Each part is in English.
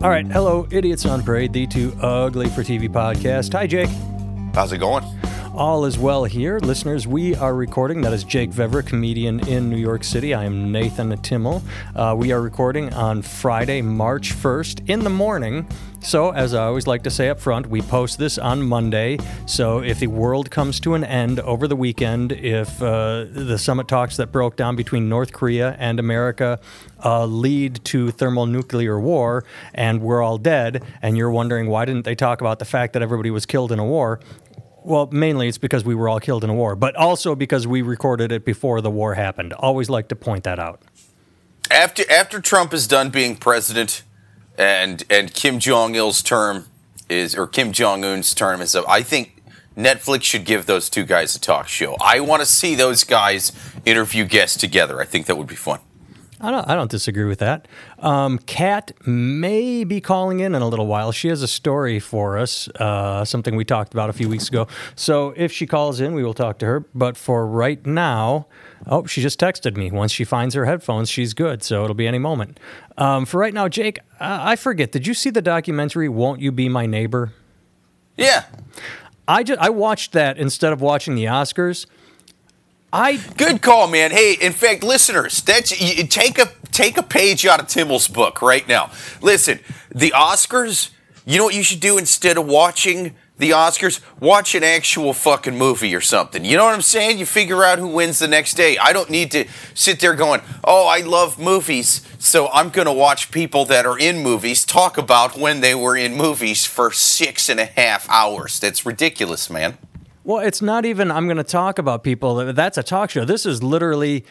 All right, hello, Idiots on Parade, the Too Ugly for TV podcast. Hi, Jake. How's it going? All is well here. Listeners, we are recording. That is Jake Vever, comedian in New York City. I am Nathan Timmel. Uh, we are recording on Friday, March 1st in the morning. So, as I always like to say up front, we post this on Monday. So, if the world comes to an end over the weekend, if uh, the summit talks that broke down between North Korea and America uh, lead to thermonuclear war and we're all dead, and you're wondering why didn't they talk about the fact that everybody was killed in a war, well, mainly it's because we were all killed in a war, but also because we recorded it before the war happened. Always like to point that out. After after Trump is done being president, and and Kim Jong Il's term is or Kim Jong Un's term is up, I think Netflix should give those two guys a talk show. I want to see those guys interview guests together. I think that would be fun. I don't, I don't disagree with that. Um, Kat may be calling in in a little while. She has a story for us, uh, something we talked about a few weeks ago. So if she calls in, we will talk to her. But for right now, oh, she just texted me. Once she finds her headphones, she's good. So it'll be any moment. Um, for right now, Jake, I forget. Did you see the documentary "Won't You Be My Neighbor"? Yeah. I just I watched that instead of watching the Oscars. I good call, man. Hey, in fact, listeners, that's you, take a take a page out of Timmel's book right now. Listen, the Oscars. You know what you should do instead of watching the Oscars? Watch an actual fucking movie or something. You know what I'm saying? You figure out who wins the next day. I don't need to sit there going, "Oh, I love movies." So I'm going to watch people that are in movies talk about when they were in movies for six and a half hours. That's ridiculous, man. Well, it's not even, I'm going to talk about people. That's a talk show. This is literally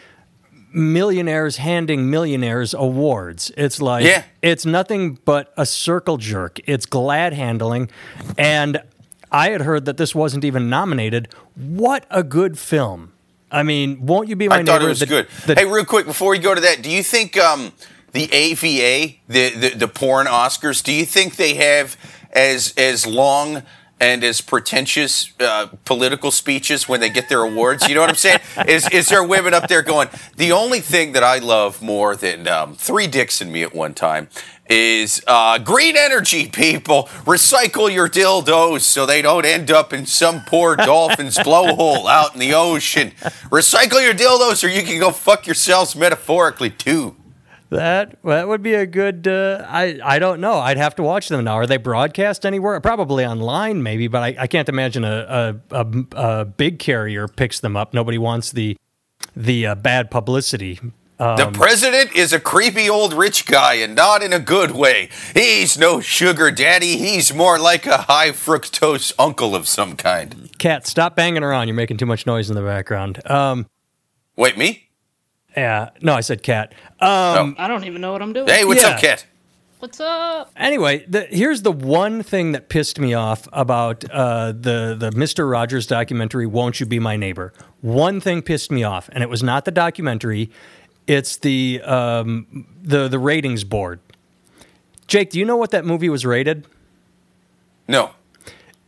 millionaires handing millionaires awards. It's like, yeah. it's nothing but a circle jerk. It's glad handling. And I had heard that this wasn't even nominated. What a good film. I mean, won't you be my I neighbor? thought it was the, good. The, hey, real quick before we go to that, do you think um, the AVN, the, the the porn Oscars, do you think they have as as long and as pretentious uh, political speeches when they get their awards. You know what I'm saying? is is there women up there going? The only thing that I love more than um, three dicks in me at one time is uh, green energy. People recycle your dildos so they don't end up in some poor dolphin's blowhole out in the ocean. Recycle your dildos, or you can go fuck yourselves metaphorically too. That that would be a good. Uh, I I don't know. I'd have to watch them now. Are they broadcast anywhere? Probably online, maybe. But I, I can't imagine a, a, a, a big carrier picks them up. Nobody wants the the uh, bad publicity. Um, the president is a creepy old rich guy, and not in a good way. He's no sugar daddy. He's more like a high fructose uncle of some kind. Cat, stop banging around. You're making too much noise in the background. Um, Wait, me? Yeah. No, I said cat. Um, oh. I don't even know what I'm doing. Hey, what's yeah. up, cat? What's up? Anyway, the, here's the one thing that pissed me off about uh, the the Mister Rogers documentary. Won't you be my neighbor? One thing pissed me off, and it was not the documentary. It's the um, the the ratings board. Jake, do you know what that movie was rated? No.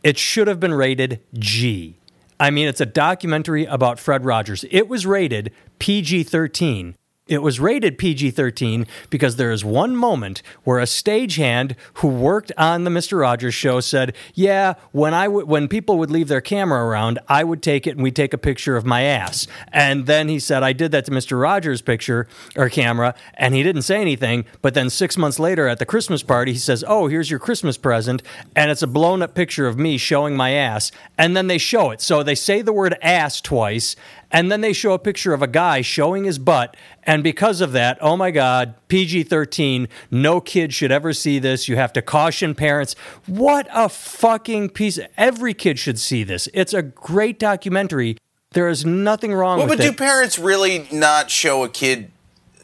It should have been rated G. I mean, it's a documentary about Fred Rogers. It was rated PG 13 it was rated PG 13 because there is one moment where a stagehand who worked on the Mr. Rogers show said, Yeah, when, I w- when people would leave their camera around, I would take it and we'd take a picture of my ass. And then he said, I did that to Mr. Rogers' picture or camera, and he didn't say anything. But then six months later at the Christmas party, he says, Oh, here's your Christmas present. And it's a blown up picture of me showing my ass. And then they show it. So they say the word ass twice and then they show a picture of a guy showing his butt. And because of that, oh my God, PG 13, no kid should ever see this. You have to caution parents. What a fucking piece. Every kid should see this. It's a great documentary. There is nothing wrong well, with it. But do parents really not show a kid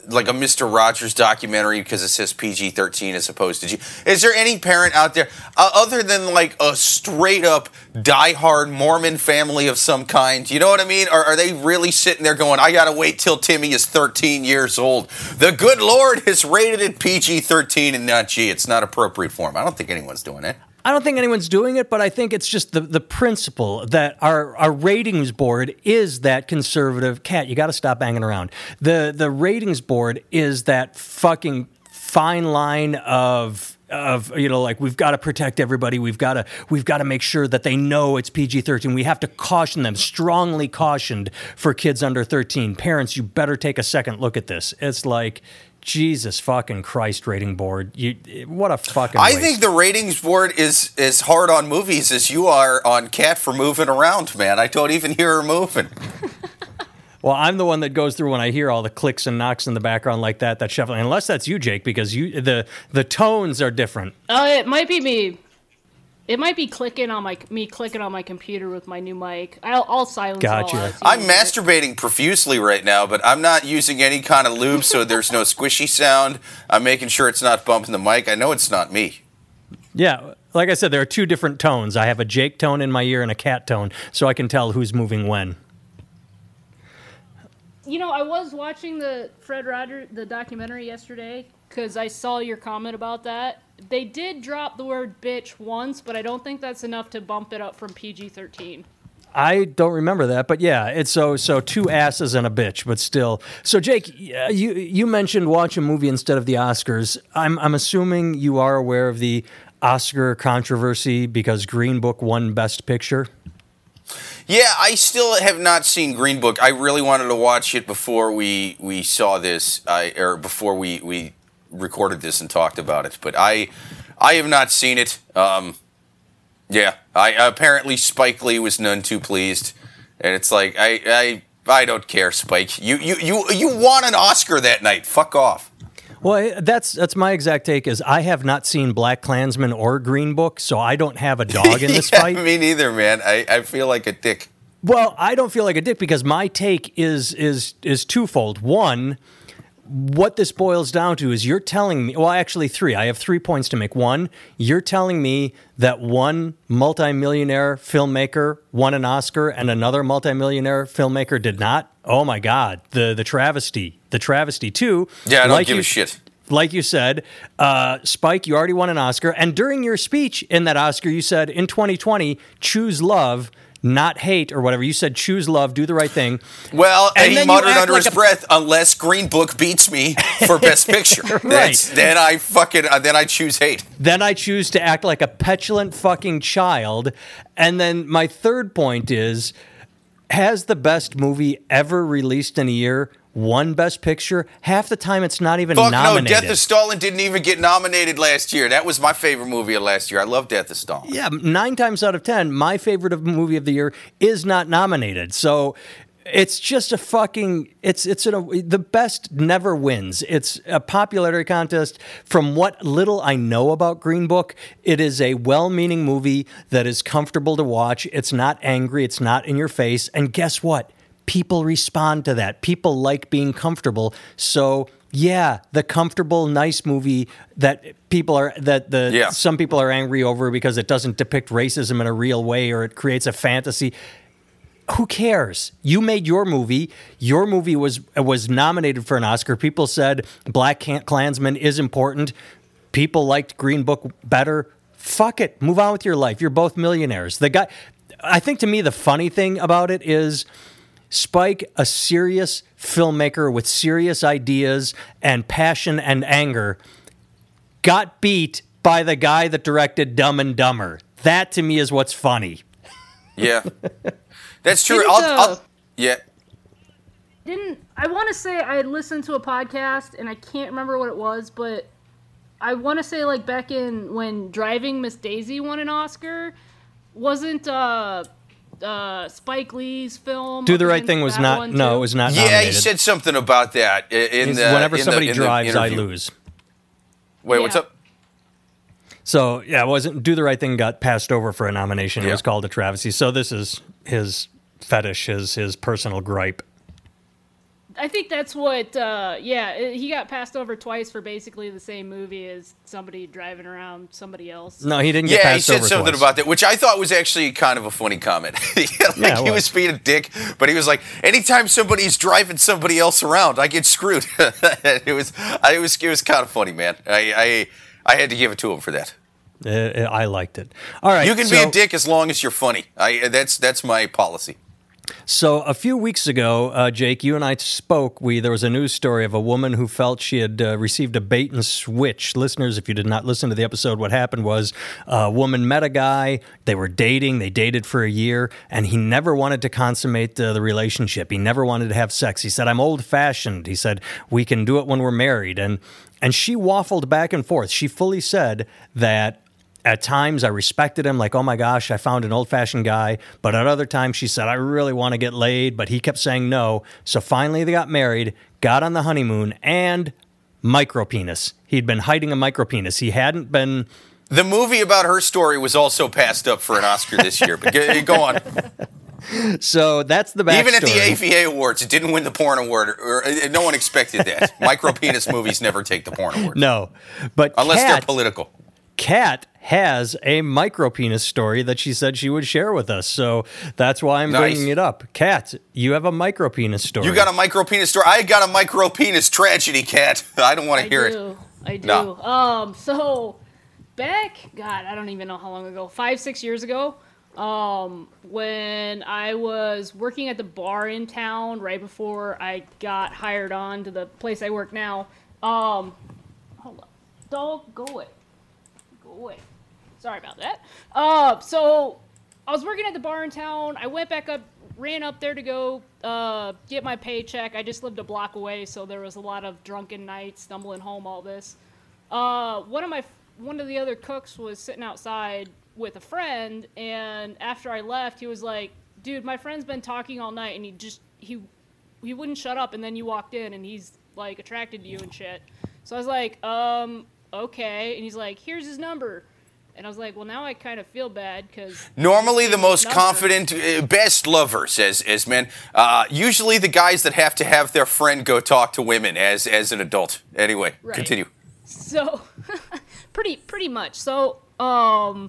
like a Mr. Rogers documentary because it says PG 13 as opposed to G. Is there any parent out there, uh, other than like a straight up die-hard Mormon family of some kind? You know what I mean? Or are they really sitting there going, I got to wait till Timmy is 13 years old? The good Lord has rated it PG 13 and not G. It's not appropriate for him. I don't think anyone's doing it. I don't think anyone's doing it, but I think it's just the, the principle that our, our ratings board is that conservative cat. You got to stop banging around. The the ratings board is that fucking fine line of of you know like we've got to protect everybody we've got to we've got to make sure that they know it's PG-13 we have to caution them strongly cautioned for kids under 13 parents you better take a second look at this it's like Jesus fucking Christ rating board you what a fucking I waste. think the ratings board is as hard on movies as you are on Cat for moving around, man. I don't even hear her moving. Well, I'm the one that goes through when I hear all the clicks and knocks in the background like that. That shuffling, unless that's you, Jake, because you the the tones are different. Uh, it might be me. It might be clicking on my me clicking on my computer with my new mic. I'll, I'll silence it all Gotcha. out so you I'm don't it. masturbating profusely right now, but I'm not using any kind of lube, so there's no squishy sound. I'm making sure it's not bumping the mic. I know it's not me. Yeah, like I said, there are two different tones. I have a Jake tone in my ear and a cat tone, so I can tell who's moving when. You know, I was watching the Fred Rogers the documentary yesterday because I saw your comment about that. They did drop the word bitch once, but I don't think that's enough to bump it up from PG thirteen. I don't remember that, but yeah, it's so so two asses and a bitch, but still. So Jake, uh, you you mentioned watch a movie instead of the Oscars. I'm I'm assuming you are aware of the Oscar controversy because Green Book won Best Picture. Yeah, I still have not seen Green Book. I really wanted to watch it before we we saw this, I, or before we we recorded this and talked about it. But I I have not seen it. Um, yeah, I apparently Spike Lee was none too pleased, and it's like I I I don't care, Spike. You you you you won an Oscar that night. Fuck off. Well, that's that's my exact take. Is I have not seen BlacKkKlansman or Green Book, so I don't have a dog in this Yeah, fight. Me neither, man. I, I feel like a dick. Well, I don't feel like a dick because my take is is is twofold. One, what this boils down to is you're telling me. Well, actually, three. I have three points to make. One, you're telling me that one multimillionaire filmmaker won an Oscar and another multimillionaire filmmaker did not. Oh my God, the the travesty, the travesty. Two, Yeah, I don't like give you- a shit. like you said, uh, Spike, you already won an Oscar. And during your speech in that Oscar, you said in 2020, choose love, not hate, or whatever. You said choose love, do the right thing. Well, And he muttered under like his a- breath, "Unless Green Book beats me for Best Picture, That's- then I fucking uh, then I choose hate." Then I choose to act like a petulant fucking child. And then my third point is has the best movie ever released in a year won Best Picture? Half the time it's not even Fuck nominated. no, Death of Stalin didn't even get nominated last year. That was my favorite movie of last year. I love Death of Stalin. Yeah, nine times out of ten, my favorite of movie of the year is not nominated. So it's just a fucking it's it's a, the best never wins. It's a popularity contest. From what little I know about Green Book, it is a well-meaning movie that is comfortable to watch. It's not angry. It's not in your face. And guess what? People respond to that. People like being comfortable. So yeah, the comfortable, nice movie that people are that the Yeah. some people are angry over because it doesn't depict racism in a real way or it creates a fantasy. Who cares? You made your movie. Your movie was was nominated for an Oscar. People said Black Klansman is important. People liked Green Book better. Fuck it. Move on with your life. You're both millionaires. The guy I think to me the funny thing about it is Spike, a serious filmmaker with serious ideas and passion and anger, got beat by the guy that directed Dumb and Dumber. That to me is what's funny. Yeah, that's true. I'll, I'll, yeah. Didn't I want to say I listened to a podcast and I can't remember what it was, but I want to say like back in when Driving Miss Daisy won an Oscar, wasn't uh uh Spike Lee's film Do the right thing was not no, too? it was not Yeah, nominated. he said something about that in It's the whenever in the- somebody in the drives, I lose. Wait, what's up? So yeah, it wasn't Do the Right Thing got passed over for a nomination. It was called a travesty. So this is his fetish, his his personal gripe. I think that's what. Uh, yeah, he got passed over twice for basically the same movie as somebody driving around somebody else. No, he didn't get Yeah, he passed said over something twice. about that, which I thought was actually kind of a funny comment. Yeah, like Yeah, he was. was being a dick, but he was like, anytime somebody's driving somebody else around, I get screwed. it was, I, it was, it was kind of funny, man. I, I, I had to give it to him for that. Uh, I liked it. All right, You can be a dick as long as you're funny. I, that's, that's my policy. So a few weeks ago, uh, Jake, you and I spoke. We there was a news story of a woman who felt she had uh, received a bait and switch. Listeners, if you did not listen to the episode, what happened was a woman met a guy. They were dating. They dated for a year, and he never wanted to consummate uh, the relationship. He never wanted to have sex. He said, "I'm old fashioned." He said, "We can do it when we're married." And and she waffled back and forth. She fully said that at times I respected him, like, oh my gosh, I found an old fashioned guy. But at other times she said, I really want to get laid, but he kept saying no. So finally they got married, got on the honeymoon, and micropenis. He'd been hiding a micropenis. He hadn't been. The movie about her story was also passed up for an Oscar this year. But go, go on. So that's the backstory. Even at the AVN Awards, it didn't win the porn award. Or, or, uh, no one expected that. Micropenis movies never take the porn award. No, but Unless Kat, they're political. Kat has a micro penis story that she said she would share with us. So that's why I'm Nice. bringing it up. Kat, you have a micro penis story. You got a micro penis story. I got a micro penis tragedy, cat. I don't want to hear do. it. I do. No. Um, so back, God, I don't even know how long ago, five, six years ago, um, when I was working at the bar in town right before I got hired on to the place I work now. Um, hold on. Dog, go away. Go away. Sorry about that. Uh, so I was working at the bar in town. I went back up, ran up there to go uh, get my paycheck. I just lived a block away, so there was a lot of drunken nights, stumbling home, all this. Uh, one of my one of the other cooks was sitting outside with a friend, and after I left, he was like, "Dude, my friend's been talking all night, and he just he he wouldn't shut up, and then you walked in, and he's like attracted to you and shit." So I was like, "Um, okay," and he's like, "Here's his number." And I was like, well, now I kind of feel bad because Normally, the most Number. confident, uh, best lovers as as men. Uh, usually, the guys that have to have their friend go talk to women as as an adult. Anyway, Right. continue. So, pretty pretty much. So, um,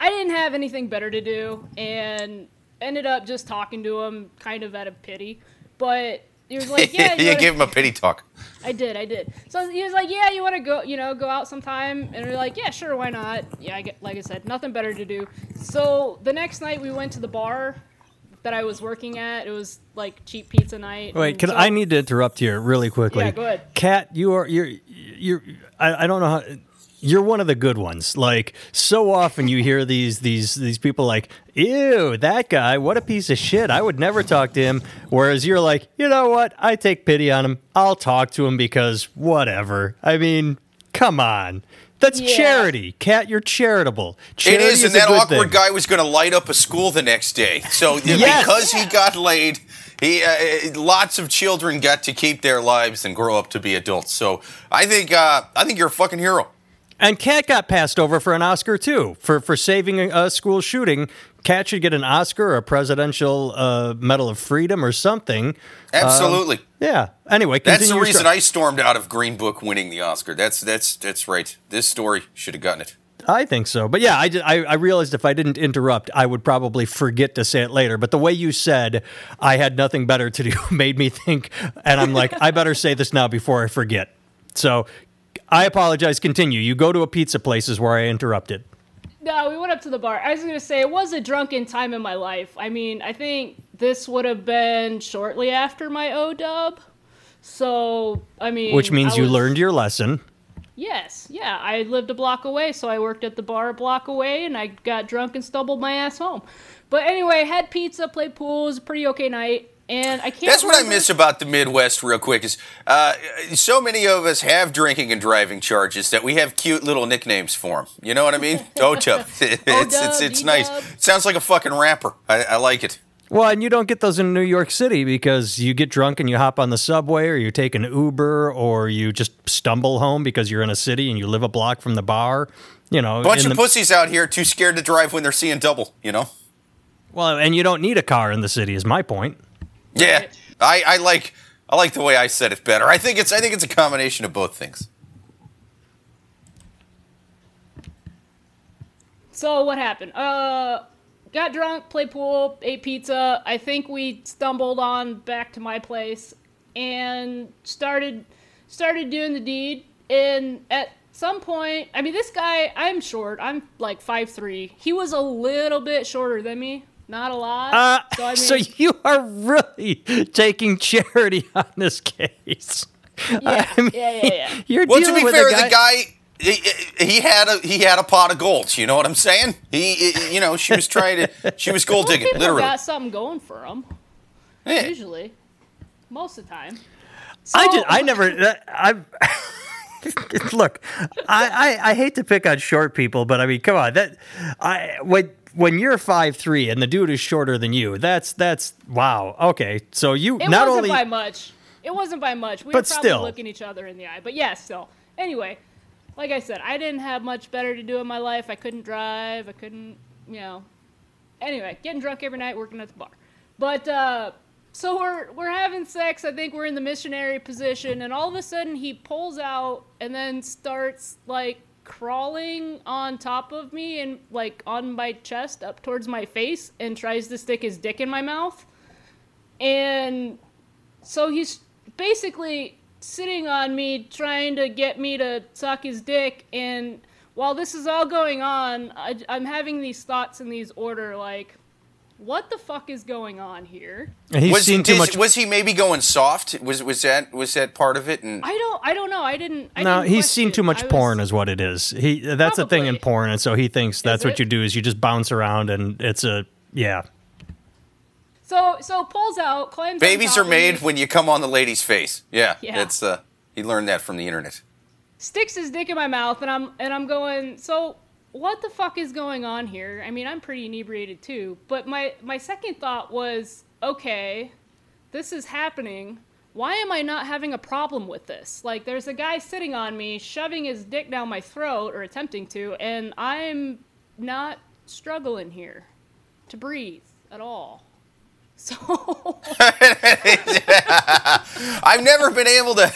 I didn't have anything better to do, and ended up just talking to him, kind of out of pity. But he was like, "Yeah, you you wanna-" him a pity talk. I did, I did." So he was like, "Yeah, you want to go, you know, go out sometime?" And we are like, "Yeah, sure, why not?" Yeah, I get, like I said, nothing better to do. So the next night we went to the bar that I was working at. It was like cheap pizza night. Wait, can so- I need to interrupt here really quickly? Yeah, go ahead. Kat, you are you're you're I, I don't know how you're one of the good ones. Like so often you hear these these these people like, "Ew, that guy, what a piece of shit. I would never talk to him." Whereas you're like, "You know what? I take pity on him. I'll talk to him because whatever." I mean, come on. That's Yeah. charity. Cat, you're charitable. It Charity is, and a that awkward thing. guy was going to light up a school the next day. So Yes. because he got laid, he uh, lots of children got to keep their lives and grow up to be adults. So I think uh, I think you're a fucking hero. And Kat got passed over for an Oscar too for for saving a, school shooting. Kat should get an Oscar or a Presidential uh, Medal of Freedom or something. Absolutely. Yeah. Anyway, That's the reason. I stormed out of Green Book winning the Oscar. That's that's that's right. This story should have gotten it. I think so. But yeah, I, I, I realized if I didn't interrupt, I would probably forget to say it later. But the way you said I had nothing better to do made me think, and I'm like, I better say this now before I forget. So I apologize. Continue. You go to a pizza place is where I interrupted. No, we went up to the bar. I was gonna say it was a drunken time in my life. I mean, I think this would have been shortly after my O dub. So I mean, Which means I you learned your lesson. Yes, yeah. I lived a block away, so I worked at the bar a block away, and I got drunk and stumbled my ass home. But anyway, had pizza, played pool. It was a pretty okay night, and I can't. That's what I miss about the Midwest, real quick. Is uh, so many of us have drinking and driving charges that we have cute little nicknames for them. You know what I mean? O-Tub. it's it's it's nice. It sounds like a fucking rapper. I, I like it. Well, and you don't get those in New York City because you get drunk and you hop on the subway or you take an Uber or you just stumble home because you're in a city and you live a block from the bar. You know, Bunch of the- pussies out here too scared to drive when they're seeing double. You know? well, and you don't need a car in the city is my point. Yeah. I, I like I like the way I said it better. I think it's I think it's a combination of both things. So what happened? Uh, got drunk, played pool, ate pizza. I think we stumbled on back to my place and started started doing the deed. And at some point, I mean, this guy, I'm short. I'm like five three. He was a little bit shorter than me. Not a lot. Uh, so I mean, so you are really taking charity on this case. yeah, I mean, yeah, yeah, yeah. You're Well, to be fair, guy. the guy he, he had a he had a pot of gold. You know what I'm saying? He, he- you know, she was trying to she was gold Well, digging, people literally. got something going for him. Yeah. Usually, most of the time. I So- just, I never, I. Look, I, I, I hate to pick on short people, but I mean, come on, that I when when you're five three and the dude is shorter than you, that's that's wow. Okay, so you It not wasn't only by much. It wasn't by much. We But were probably still. looking each other in the eye. But yeah, still. Anyway, like I said, I didn't have much better to do in my life. I couldn't drive. I couldn't, you know. Anyway, getting drunk every night, working at the bar. But uh, so we're we're having sex. I think we're in the missionary position, and all of a sudden he pulls out and then starts like crawling on top of me and like on my chest up towards my face and tries to stick his dick in my mouth. And so he's basically sitting on me trying to get me to suck his dick and while this is all going on I, i'm having these thoughts in these order like what the fuck is going on here he's was, seen too did- much. was he maybe going soft? Was was that was that part of it? And i don't i don't know i didn't I no, didn't he's seen question. too much I was- porn, is what it is. He that's the thing in porn, and so he thinks that's what you do is you just bounce around, and it's a yeah. so so pulls out climbs babies are made when you come on the lady's face. Yeah, Yeah. that's uh, he learned that from the internet. sticks his dick in my mouth and I'm and I'm going so what the fuck is going on here? I mean, I'm pretty inebriated too, but my my second thought was, okay, this is happening. Why am I not having a problem with this? Like there's a guy sitting on me shoving his dick down my throat or attempting to and I'm not struggling here to breathe at all. So I've never been able to,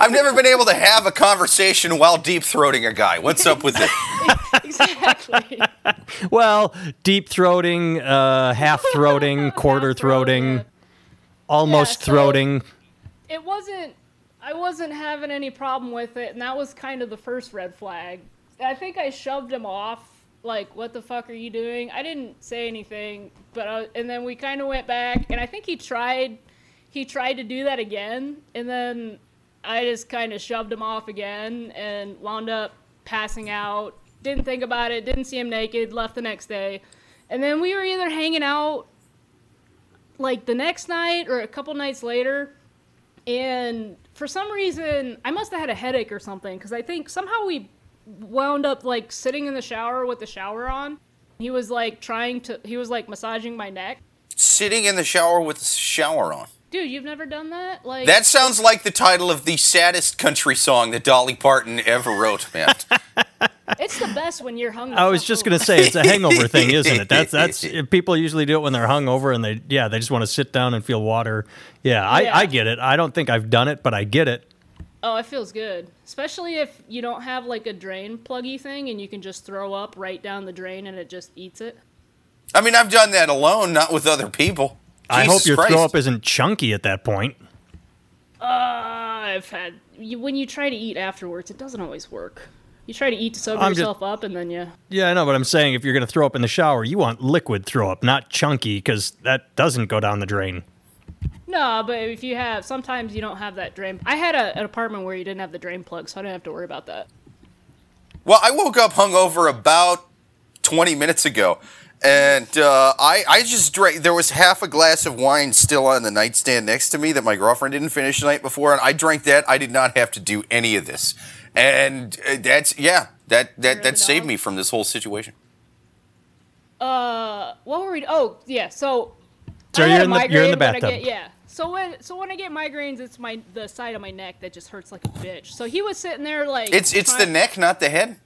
I've never been able to have a conversation while deep throating a guy. What's up with it? exactly. Well, deep throating, uh, half throating, quarter throating, yeah. almost Yeah, so- throating. it wasn't I wasn't having any problem with it, and that was kind of the first red flag. I think I shoved him off, like, "What the fuck are you doing?" I didn't say anything, but I, and then we kind of went back, and I think he tried, he tried to do that again, and then I just kind of shoved him off again, and wound up passing out. Didn't think about it. Didn't see him naked. Left the next day, and then we were either hanging out like the next night or a couple nights later and for some reason i must have had a headache or something because i think somehow we wound up like sitting in the shower with the shower on he was like trying to he was like massaging my neck Sitting in the shower with the shower on. dude you've never done that like That sounds like the title of the saddest country song that Dolly Parton ever wrote, man. it's the best when you're hungry I was just gonna say it's a hangover thing, isn't it? That's that's people usually do it when they're hungover and they yeah they just want to sit down and feel water. Yeah, I, Yeah. I get it. I don't think I've done it, but I get it. Oh it feels good especially if you don't have like a drain pluggy thing and you can just throw up right down the drain and it just eats it I mean, I've done that alone, not with other people. I hope your Christ. throw up isn't chunky at that point. uh, i've had you, when you try to eat afterwards it doesn't always work you try to eat to sober I'm just- yourself up and then you Yeah, I know, but I'm saying if you're gonna throw up in the shower, you want liquid throw up, not chunky, because that doesn't go down the drain. No, but if you have, sometimes you don't have that drain. I had a, an apartment where you didn't have the drain plug, so I didn't have to worry about that. Well, I woke up hungover about 20 minutes ago, and uh, I, I just drank. There was half a glass of wine still on the nightstand next to me that my girlfriend didn't finish the night before, and I drank that. I did not have to do any of this, and uh, that's yeah, that that that saved me from this whole situation. Uh, what were we? Oh, yeah. So, So I you're had a in the- you're in the migraine when I bathtub. Get, yeah. So when so when I get migraines, it's my the side of my neck that just hurts like a bitch. So he was sitting there like It's it's the neck, not the head.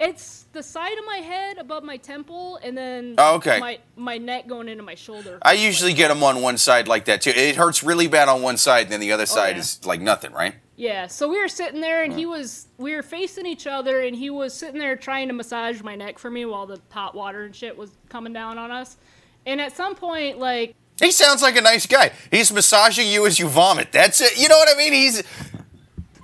It's the side of my head above my temple, and then Oh, okay. my my neck going into my shoulder. I usually get them on one side like that too. It hurts really bad on one side, and then the other oh, side Oh, yeah. is like nothing, right? Yeah, so we were sitting there and he mm. was we were facing each other and he was sitting there trying to massage my neck for me while the hot water and shit was coming down on us. And at some point like He sounds like a nice guy. He's massaging you as you vomit. That's it. You know what I mean? He's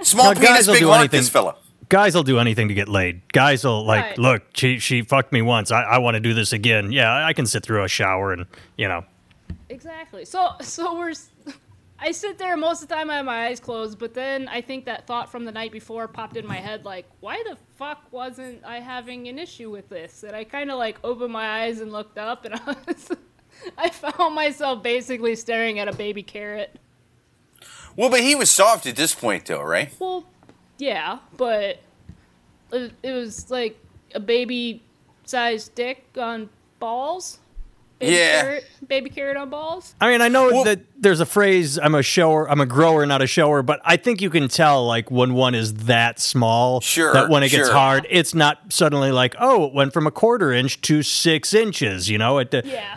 small Now, guys penis, will big do heart. anything- This fella. guys will do anything to get laid. Guys will like, Right. look, she she fucked me once. I, I want to do this again. Yeah, I can sit through a shower and you know. Exactly. So so we're I sit there most of the time I have my eyes closed, but then I think that thought from the night before popped in my head like, why the fuck wasn't I having an issue with this? And I kind of like opened my eyes and looked up and I was I found myself basically staring at a baby carrot. Well, but he was soft at this point, though, right? Well, yeah, but it, it was like a baby sized dick on balls. Baby Yeah. Carrot, baby carrot on balls. I mean, I know Well- that there's a phrase, I'm a shower, I'm a grower, not a shower, but I think you can tell like when one is that small Sure, that when it gets hard, it's not suddenly like, oh, it went from a quarter inch to six inches, you know? It, uh, Yeah.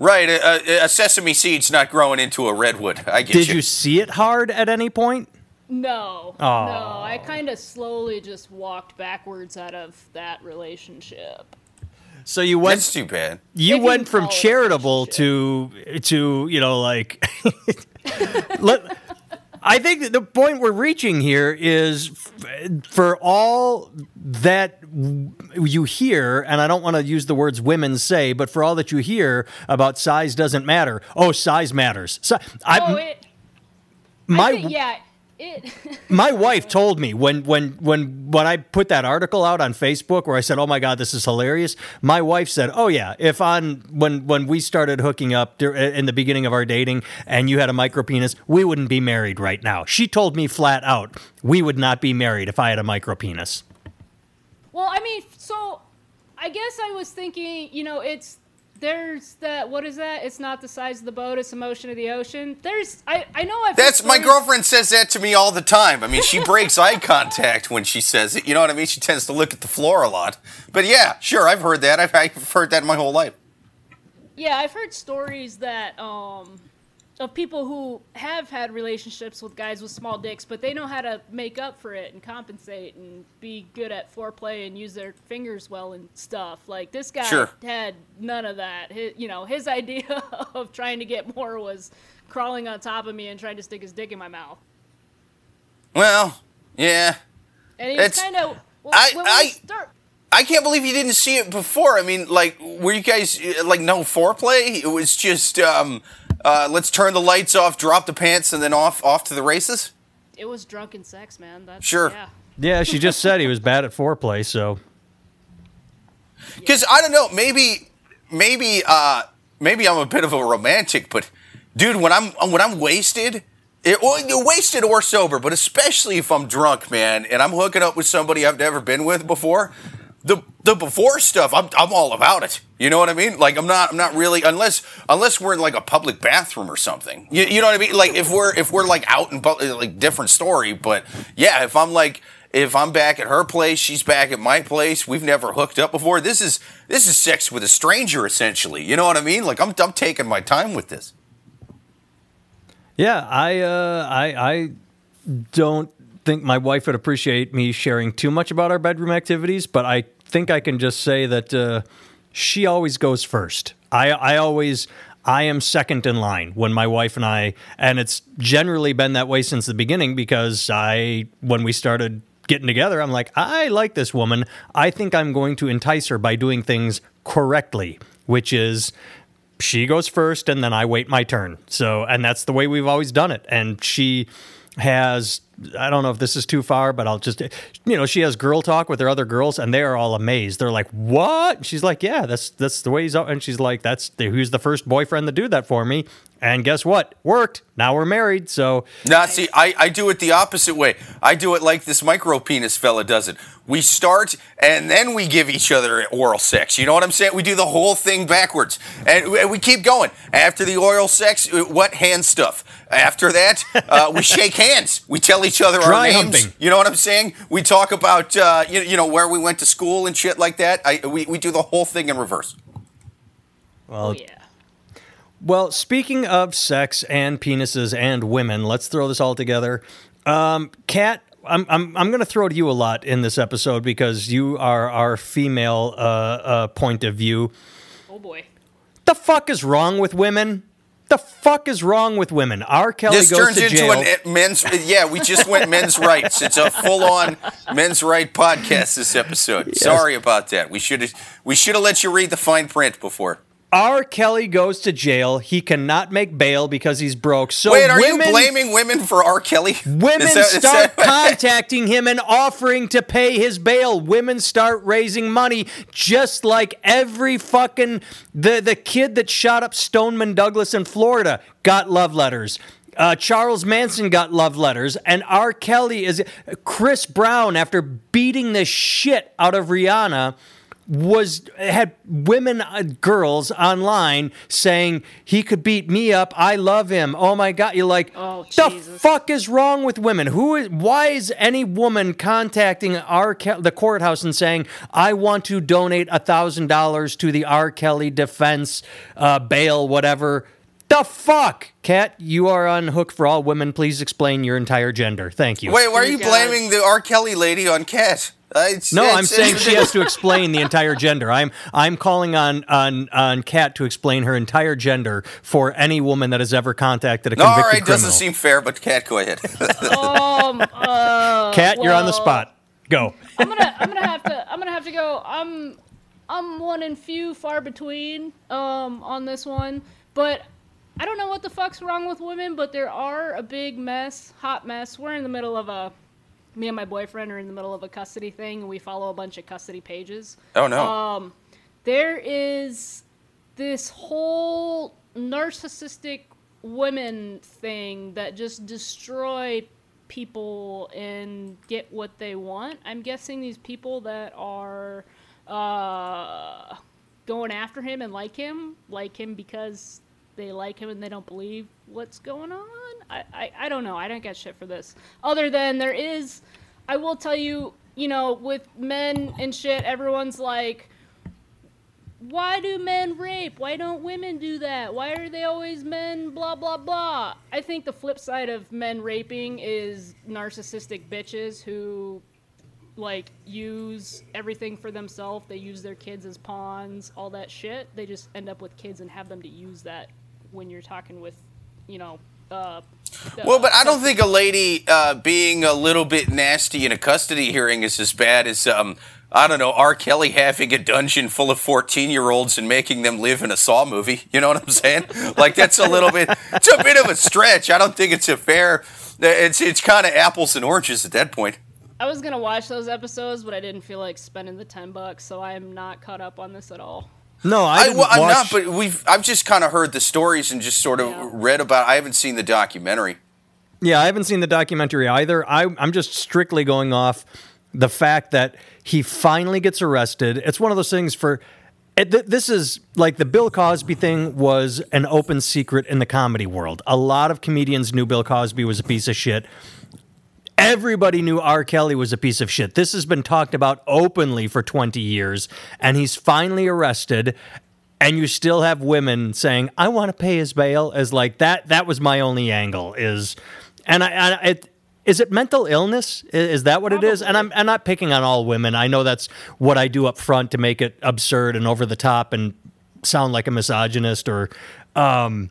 Right. A, a, a sesame seed's not growing into a redwood. I get Did you. you see it hard at any point? No. Aw. No. I kind of slowly just walked backwards out of that relationship. So you went That's too bad. you If went from call it a charitable to to you know like let I think that the point we're reaching here is f- for all that w- you hear, and I don't want to use the words women say, but for all that you hear about size doesn't matter. Oh, size matters. So I, oh, it. my I think, yeah. It. my wife told me when when when when I put that article out on Facebook where I said, "Oh my God, this is hilarious." My wife said, "Oh yeah, if on when when we started hooking up in the beginning of our dating and you had a micro penis, we wouldn't be married right now." She told me flat out, "We would not be married if I had a micro penis." well, I mean, so I guess I was thinking, you know, it's there's that. What is that? It's not the size of the boat; it's the motion of the ocean. There's. I. I know. I've. That's my girlfriend says that to me all the time. I mean, she breaks eye contact when she says it. You know what I mean? She tends to look at the floor a lot. But yeah, sure, I've heard that. I've, I've heard that my whole life. Yeah, I've heard stories that um of people who have had relationships with guys with small dicks, but they know how to make up for it and compensate and be good at foreplay and use their fingers well and stuff. Like this guy Sure. had none of that. His, you know, his idea of trying to get more was crawling on top of me and trying to stick his dick in my mouth. Well, yeah. And he was kind of. Well, I- I- start, I can't believe you didn't see it before. I mean, like, were you guys uh, like no foreplay? It was just um, uh, let's turn the lights off, drop the pants, and then off off to the races. it was drunken sex, man. That's, Sure. Yeah. Yeah, she just said he was bad at foreplay, so Because I don't know, maybe, maybe, uh, maybe I'm a bit of a romantic, but dude, when I'm when I'm wasted, it, well, you're wasted or sober, but especially if I'm drunk, man, and I'm hooking up with somebody I've never been with before, the the before stuff, I'm I'm all about it. You know what I mean? Like I'm not I'm not really unless unless we're in like a public bathroom or something. You, you know what I mean? Like if we're if we're like out in public, like different story. But yeah, if I'm like if I'm back at her place, she's back at my place. We've never hooked up before. This is this is sex with a stranger essentially. You know what I mean? Like I'm I'm taking my time with this. Yeah, I uh, I I don't think my wife would appreciate me sharing too much about our bedroom activities, but I think I can just say that uh, she always goes first. I I always I am second in line when my wife and I, and it's generally been that way since the beginning because I when we started getting together, I'm like, I like this woman. I think I'm going to entice her by doing things correctly, which is she goes first and then I wait my turn. So, and that's the way we've always done it. And she has, I don't know if this is too far, but I'll just, you know, she has girl talk with her other girls and they are all amazed. They're like, what? She's like, yeah, that's, that's the way he's, and she's like, that's the, who's the first boyfriend to do that for me. And guess what? Worked. Now we're married. So, Now, see, I, I do it the opposite way. I do it like this micro penis fella does it. We start and then we give each other oral sex. You know what I'm saying? We do the whole thing backwards. And we- we keep going. After the oral sex, uh, what hand stuff? After that, uh, we shake hands. We tell each other our names. humping. You know what I'm saying? We talk about, uh, you, you know, where we went to school and shit like that. I, we, we do the whole thing in reverse. well, Oh, yeah. Well, speaking of sex and penises and women, let's throw this all together. Um, Kat, I'm I'm I'm going to throw to you a lot in this episode because you are our female uh, uh, point of view. Oh boy. The fuck is wrong with women? The fuck is wrong with women? R. Kelly This goes turns to into jail. an e- men's. Yeah, we just went men's rights. It's a full-on men's right podcast. This episode. Sorry about that. We should have. We should have let you read the fine print before. R. Kelly goes to jail. He cannot make bail because he's broke. So Wait, are women, you blaming women for R. Kelly? Women that- start that- contacting him and offering to pay his bail. Women start raising money, just like every fucking the the kid that shot up Stoneman Douglas in Florida got love letters. Uh, Charles Manson got love letters, and R. Kelly is Chris Brown after beating the shit out of Rihanna was had women uh, girls online saying he could beat me up. I love him. Oh my god. You're like Oh, the Jesus. fuck is wrong with women? Who is why is any woman contacting our Ke- the courthouse and saying i want to donate a thousand dollars to the r kelly defense uh, bail whatever the fuck kat you are on hook for all women please explain your entire gender thank you Wait, why are you God. blaming the R. Kelly lady on Cat? Uh, it's- No, it's- I'm saying it's- she has to explain the entire gender. I'm I'm calling on on on Kat to explain her entire gender for any woman that has ever contacted a No, all convicted right, criminal. doesn't seem fair, but Cat, go ahead. Um, uh, Kat, you're on the spot. Go. I'm gonna, I'm gonna have to, I'm gonna have to go. I'm, I'm one and few, far between, um, on this one. But I don't know what the fuck's wrong with women, but there are a big mess, hot mess. We're in the middle of a, me and my boyfriend are in the middle of a custody thing, and we follow a bunch of custody pages. oh no. Um, there is this whole narcissistic women thing that just destroy people and get what they want. I'm guessing these people that are uh, going after him and like him, like him because they like him and they don't believe what's going on. I, I, I don't know. I don't get shit for this. Other than there is, I will tell you, you know, with men and shit, everyone's like, why do men rape? Why don't women do that? Why are they always men? Blah, blah, blah. I think the flip side of men raping is narcissistic bitches who, like, use everything for themselves. They use their kids as pawns, all that shit. They just end up with kids and have them to use that when you're talking with, you know, uh. the- Well, but I don't think a lady uh, being a little bit nasty in a custody hearing is as bad as um, I don't know R. Kelly having a dungeon full of fourteen-year-olds and making them live in a Saw movie. You know what I'm saying? Like that's a little bit. It's a bit of a stretch. I don't think it's a fair. It's it's kind of apples and oranges at that point. I was gonna watch those episodes, but I didn't feel like spending the ten bucks, so I am not caught up on this at all. No, I I, didn't well, I'm not, but we've. I've just kind of heard the stories and just sort of Yeah. read about. I haven't seen the documentary. Yeah, I haven't seen the documentary either. I, I'm just strictly going off the fact that he finally gets arrested. It's one of those things for. Th- this is like the Bill Cosby thing was an open secret in the comedy world. A lot of comedians knew Bill Cosby was a piece of shit. Everybody knew R. Kelly was a piece of shit. This has been talked about openly for 20 years, and he's finally arrested. And you still have women saying, "I want to pay his bail." As like that. That was my only angle. Is, and I, I it, is it mental illness? Is that what it is? And I'm, I'm not picking on all women. I know that's what I do up front to make it absurd and over the top and sound like a misogynist or. Um,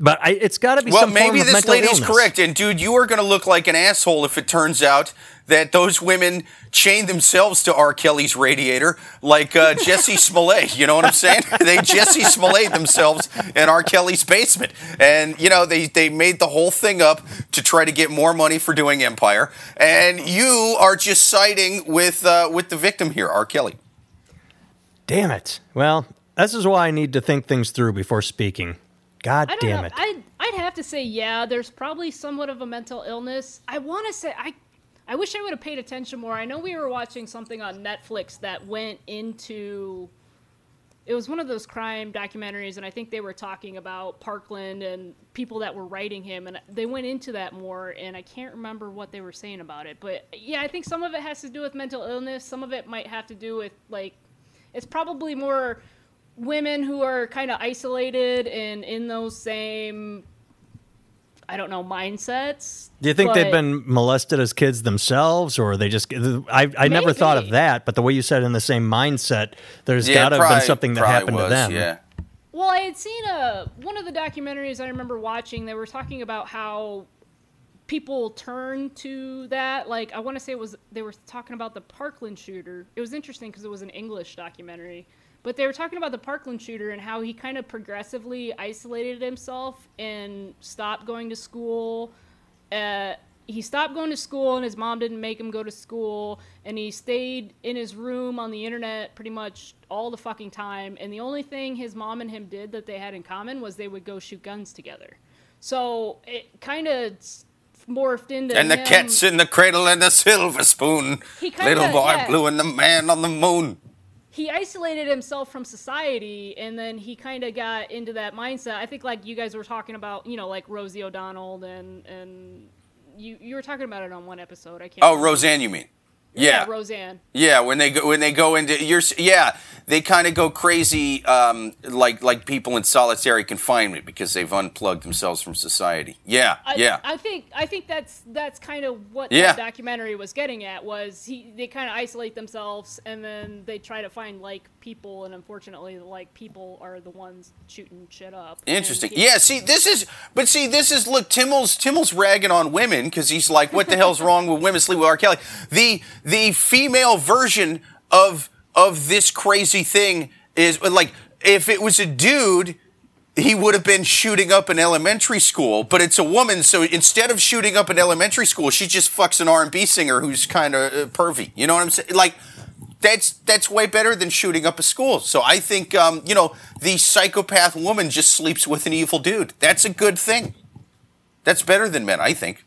but I, it's got to be Well, some form maybe this lady's illness. correct. And dude, you are going to look like an asshole if it turns out that those women chained themselves to R. Kelly's radiator, like uh, Jussie Smollett. You know what I'm saying? they Jussie Smollett themselves in R. Kelly's basement, and you know they they made the whole thing up to try to get more money for doing Empire. And you are just siding with uh, with the victim here, R. Kelly. Damn it. Well, this is why I need to think things through before speaking. God damn know. it. I'd, I'd have to say, yeah, there's probably somewhat of a mental illness. I want to say, I, I wish I would have paid attention more. I know we were watching something on Netflix that went into. It was one of those crime documentaries, and I think they were talking about Parkland and people that were writing him, and they went into that more. And I can't remember what they were saying about it, but yeah, I think some of it has to do with mental illness. Some of it might have to do with like, it's probably more women who are kind of isolated and in those same I don't know mindsets. Do you think they've been molested as kids themselves, or they just? I, I never thought of that, but the way you said in the same mindset, there's Yeah, got to have been something that happened was, to them. Yeah. Well, I had seen a one of the documentaries I remember watching. They were talking about how people turn to that. Like I want to say it was they were talking about the Parkland shooter. It was interesting because it was an English documentary, but they were talking about the Parkland shooter and how he kind of progressively isolated himself and stopped going to school. Uh, he stopped going to school and his mom didn't make him go to school and he stayed in his room on the internet pretty much all the fucking time and the only thing his mom and him did that they had in common was they would go shoot guns together so it kind of morphed into And the him- cat's in the cradle and the silver spoon. Kinda- Little boy yeah. blue and the man on the moon. He isolated himself from society and then he kind of got into that mindset i think like you guys were talking about you know like rosie o'donnell and and you you were talking about it on one episode i can't Oh, remember. Roseanne, you mean? Yeah, Yeah. roseanne Yeah, when they go when they go into you're yeah, they kind of go crazy um, like like people in solitary confinement because they've unplugged themselves from society. Yeah, I, yeah. I think I think that's that's kind of what Yeah. the documentary was getting at was he they kind of isolate themselves and then they try to find like people and unfortunately like people are the ones shooting shit up. Interesting. Yeah, see, this is, but see, this is, look, Timmel's, Timmel's ragging on women because he's like, what the hell's wrong with women sleeping with R. Kelly? The, the female version of, of this crazy thing is like, if it was a dude, he would have been shooting up an elementary school, but it's a woman, so instead of shooting up an elementary school, she just fucks an R&B singer who's kind of uh, pervy. You know what I'm saying? Like, that's that's way better than shooting up a school. So I think um, you know the psychopath woman just sleeps with an evil dude. That's a good thing. That's better than men, I think.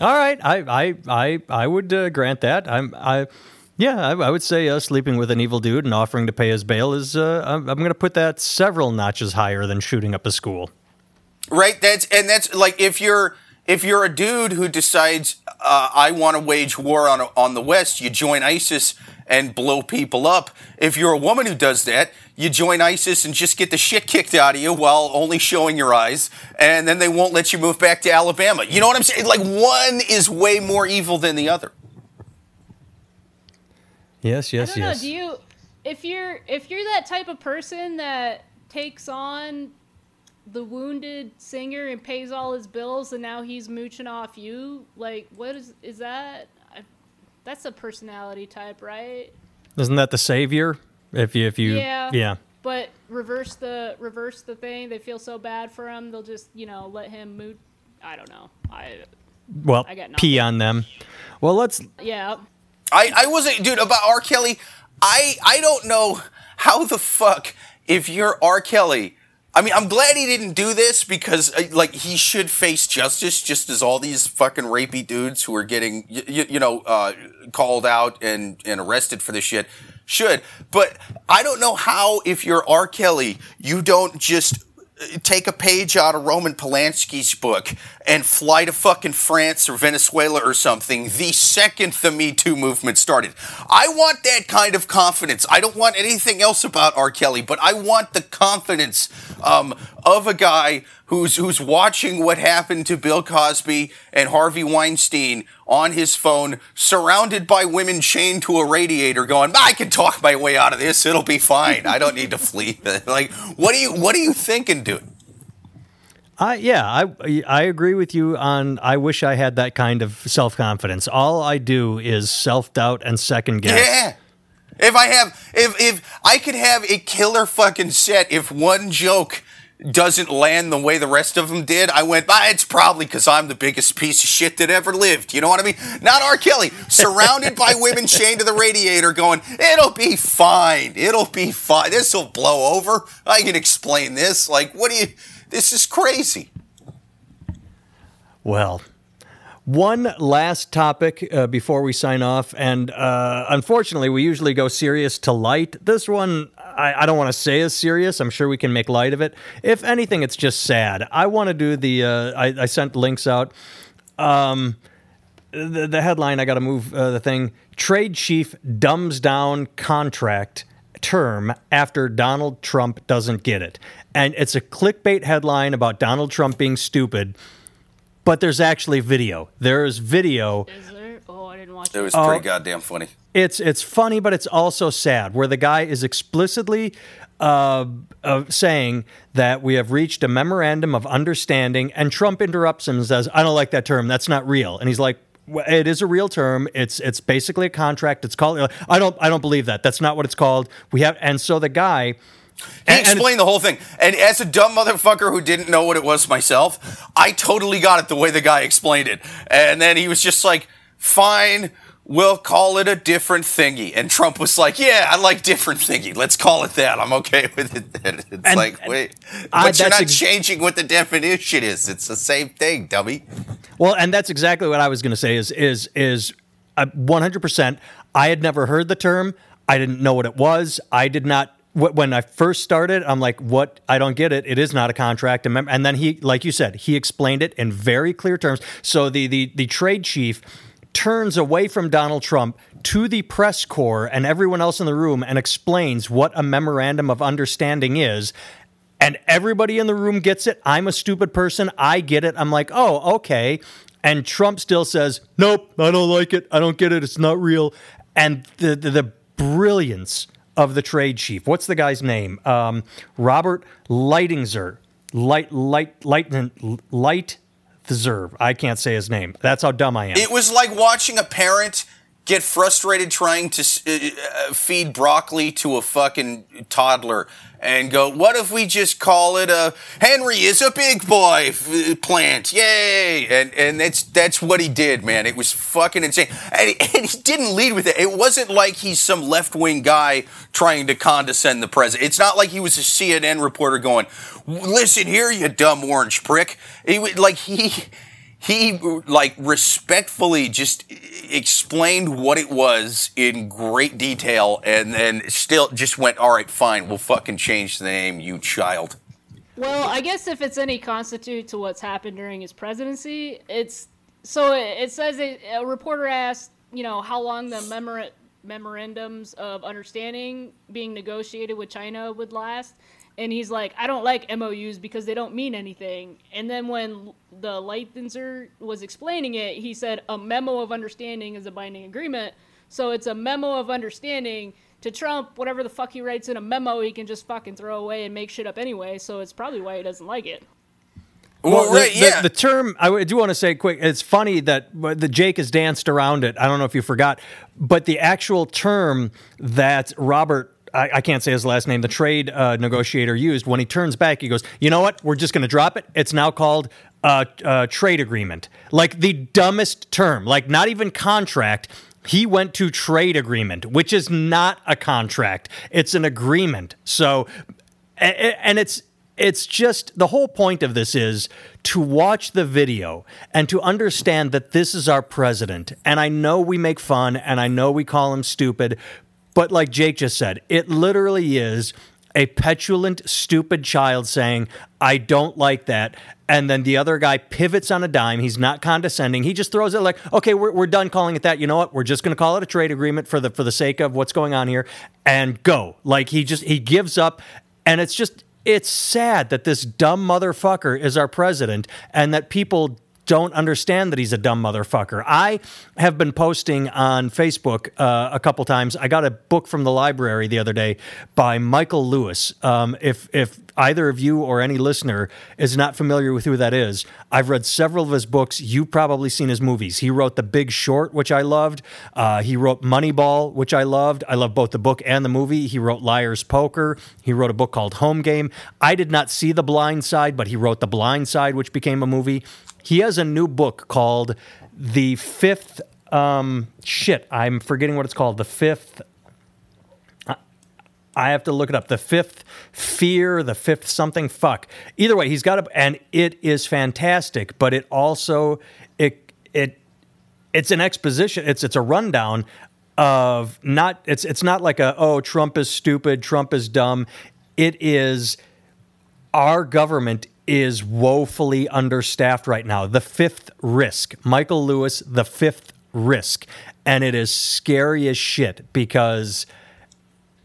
All right, I I I I would uh, grant that. I'm I. Yeah, I, I would say uh, sleeping with an evil dude and offering to pay his bail is. Uh, I'm, I'm going to put that several notches higher than shooting up a school. Right? That's and that's like if you're if you're a dude who decides uh, I want to wage war on on the West, you join ISIS and blow people up. If you're a woman who does that, you join ISIS and just get the shit kicked out of you while only showing your eyes, and then they won't let you move back to Alabama. You know what I'm saying? Like one is way more evil than the other. Yes, I yes, don't know. Do you, if you're if you're that type of person that takes on the wounded singer and pays all his bills, and now he's mooching off you, like what is is that? I, that's a personality type, right? Isn't that the savior? If you if you Yeah. yeah. But reverse the reverse the thing. They feel so bad for him, they'll just you know let him moot. I don't know. I Well, I got pee on them. Well, let's yeah I. I wasn't, dude, about R. Kelly. I, I don't know how the fuck, if you're R. Kelly, I mean, I'm glad he didn't do this because, uh, like, he should face justice just as all these fucking rapey dudes who are getting, you, you know, uh, called out and, and arrested for this shit should. But I don't know how, if you're R. Kelly, you don't just take a page out of Roman Polanski's book and fly to fucking France or Venezuela or something the second the Me Too movement started. I want that kind of confidence. I don't want anything else about R. Kelly, but I want the confidence um, of a guy who's who's watching what happened to Bill Cosby and Harvey Weinstein on his phone, surrounded by women chained to a radiator, going, "I can talk my way out of this. It'll be fine. I don't need to flee." like, what are you what are you thinking, dude? I yeah, I I agree with you on I wish I had that kind of self-confidence. All I do is self-doubt and second guess. Yeah. If I have, if if I could have a killer fucking set, if one joke doesn't land the way the rest of them did, I went, ah, it's probably because I'm the biggest piece of shit that ever lived. You know what I mean? Not R. Kelly, surrounded by women chained to the radiator, going, it'll be fine, it'll be fine. This will blow over. I can explain this. Like, what do you? This is crazy. Well, one last topic uh, before we sign off, and uh, unfortunately, we usually go serious to light. This one, I, I don't want to say is serious. I'm sure we can make light of it. If anything, it's just sad. I want to do the. Uh, I, I sent links out. Um, the, the headline. I got to move uh, the thing. Trade chief dumbs down contract term after Donald Trump doesn't get it, and it's a clickbait headline about Donald Trump being stupid but there's actually video. There is video. Is there? Oh, I didn't didn't watch It it. was Oh. pretty goddamn funny. it's it's funny, but it's also sad. Where the guy is explicitly uh, uh, saying that we have reached a memorandum of understanding, and Trump interrupts him and says, "I don't like that term. That's not real." And he's like. It is a real term. It's it's basically a contract. It's called. I don't I don't believe that. That's not what it's called. We have and so the guy. He and- and explained the whole thing. And as a dumb motherfucker who didn't know what it was myself, I totally got it the way the guy explained it. And then he was just like, fine, we'll call it a different thingy. And Trump was like, yeah, I like different thingy. Let's call it that. I'm okay with it. It's And- like, wait. I- But you're not ex- changing what the definition is. It's the same thing, dummy. Well, and that's exactly what I was going to say. Is is is uh, hundred percent. I had never heard the term. I didn't know what it was. I did not. When I first started, I'm like, "What? I don't get it. It is not a contract." And and then he, like you said, he explained it in very clear terms. So the the the trade chief turns away from Donald Trump to the press corps and everyone else in the room and explains what a memorandum of understanding is. And everybody in the room gets it. I'm a stupid person. I get it. I'm like, oh, okay. And Trump still says, nope, I don't like it. I don't get it. It's not real. And the the, the brilliance of the trade chief. What's the guy's name? Um, Robert Lightingzer. Light, light, light, light, Lightzer. I can't say his name. That's how dumb I am. It was like watching a parent get frustrated trying to uh, uh, feed broccoli to a fucking toddler and go, what if we just call it a Henry is a big boy f- plant, yay! And and that's that's what he did, man. It was fucking insane, and he, and he didn't lead with it. It wasn't like he's some left wing guy trying to condescend the president. It's not like he was a CNN reporter going, listen here, you dumb orange prick. He like he he like respectfully just explained what it was in great detail and then still just went all right fine we'll fucking change the name you child. Well, I guess if it's any constitute to what's happened during his presidency, it's so it, it says a, a reporter asked, you know, how long the memora- memorandums of understanding being negotiated with China would last, and he's like, I don't like MOUs because they don't mean anything. And then when the Leitzenzer was explaining it, he said a memo of understanding is a binding agreement. So it's a memo of understanding to Trump, whatever the fuck he writes in a memo, he can just fucking throw away and make shit up anyway. So it's probably why he doesn't like it. well, the, right, the- yeah the term I do want to say quick. It's funny that the Jake has danced around it. I don't know if you forgot, but the actual term that Robert. I, I can't say his last name. The trade uh, negotiator used when he turns back, he goes, "You know what? We're just going to drop it. It's now called a, uh, trade agreement. Like the dumbest term. Like not even contract. He went to trade agreement, which is not a contract. It's an agreement. So, a- a- and it's it's just the whole point of this is to watch the video and to understand that this is our president. And I know we make fun and I know we call him stupid, but like Jake just said, it literally is a petulant, stupid child saying, I don't like that. And then the other guy pivots on a dime. He's not condescending. He just throws it like, okay, we're, we're done calling it that. You know what? We're just going to call it a trade agreement for the for the sake of what's going on here and go. Like he just he gives up and it's just it's sad that this dumb motherfucker is our president and that people don't understand that he's a dumb motherfucker. I have been posting on Facebook uh, a couple times. I got a book from the library the other day by Michael Lewis. Um, if if either of you or any listener is not familiar with who that is, I've read several of his books. You've probably seen his movies. He wrote The Big Short, which I loved. Uh, he wrote Moneyball, which I loved. I love both the book and the movie. He wrote Liar's Poker. He wrote a book called Home Game. I did not see The Blind Side, but he wrote The Blind Side, which became a movie. He has a new book called The Fifth. Um, shit, I'm forgetting what it's called. The Fifth. I have to look it up. The fifth fear, the fifth something. Fuck. Either way, he's got a, and it is fantastic. But it also it it it's an exposition. It's it's a rundown of not. It's it's not like a oh Trump is stupid, Trump is dumb. It is our government is woefully understaffed right now. The fifth risk. Michael Lewis, the fifth risk. And it is scary as shit because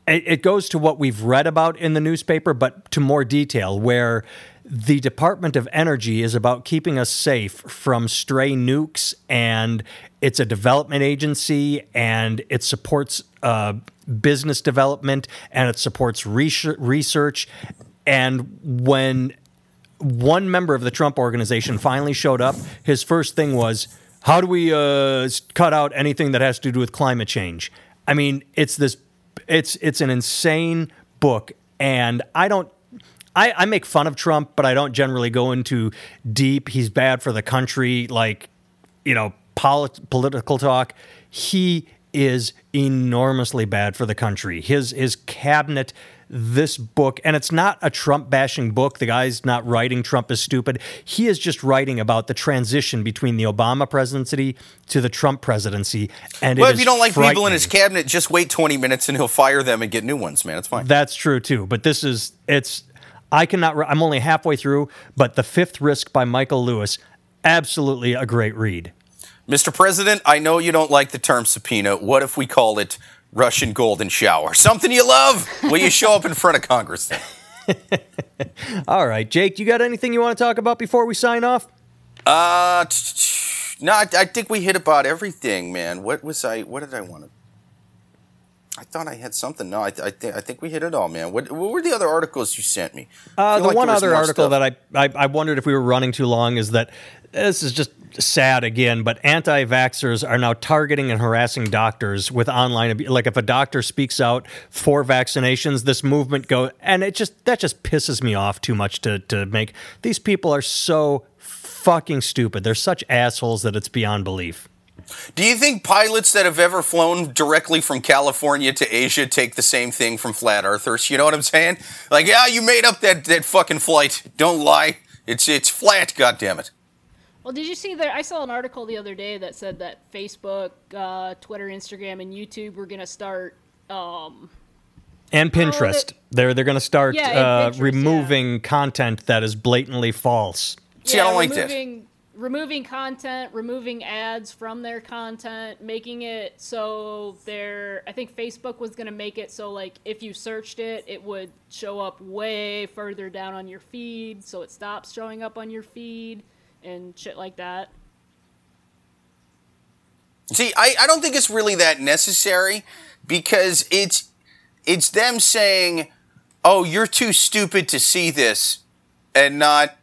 it, goes to what we've read about in the newspaper, but to more detail, where the Department of Energy is about keeping us safe from stray nukes, and it's a development agency, and it supports uh, business development, and it supports research. And when one member of the Trump organization finally showed up, his first thing was, "How do we uh, cut out anything that has to do with climate change?" I mean, it's this, it's it's an insane book, and I don't. I, I make fun of Trump, but I don't generally go into deep. He's bad for the country, like you know, polit- political talk. He is enormously bad for the country. His his cabinet this book, and it's not a Trump bashing book. The guy's not writing Trump is stupid. He is just writing about the transition between the Obama presidency to the Trump presidency. And well, if you don't like people in his cabinet, just wait 20 minutes and he'll fire them and get new ones, man. It's fine. That's true too. But this is, it's, I cannot, I'm only halfway through, but The Fifth Risk by Michael Lewis, absolutely a great read. Mr. President, I know you don't like the term subpoena. What if we call it Russian golden shower. Something you love? Will you show up in front of Congress All right, Jake, you got anything you want to talk about before we sign off? Uh, no, I, I think we hit about everything, man. What was I? What did I want to? I thought I had something. No, I, th- I, th- I think we hit it all, man. What, what were the other articles you sent me? Uh, the like one other article stuff. that I, I, I wondered if we were running too long is that this is just sad again, but anti vaxxers are now targeting and harassing doctors with online. Like if a doctor speaks out for vaccinations, this movement go and it just that just pisses me off too much to to make. These people are so fucking stupid. They're such assholes that it's beyond belief. Do you think pilots that have ever flown directly from California to Asia take the same thing from flat earthers? You know what I'm saying? Like, yeah, you made up that, that fucking flight. Don't lie. It's it's flat, goddammit. Well, did you see that? I saw an article the other day that said that Facebook, uh, Twitter, Instagram, and YouTube were going to start. Um, and Pinterest. They're they're going to start yeah, uh, Pinterest, removing yeah. content that is blatantly false. See, yeah, I don't like this. Removing content, removing ads from their content, making it so they're. I think Facebook was going to make it so like if you searched it, it would show up way further down on your feed, so it stops showing up on your feed and shit like that. See, I, I don't think it's really that necessary because it's it's them saying, "Oh, you're too stupid to see this," and not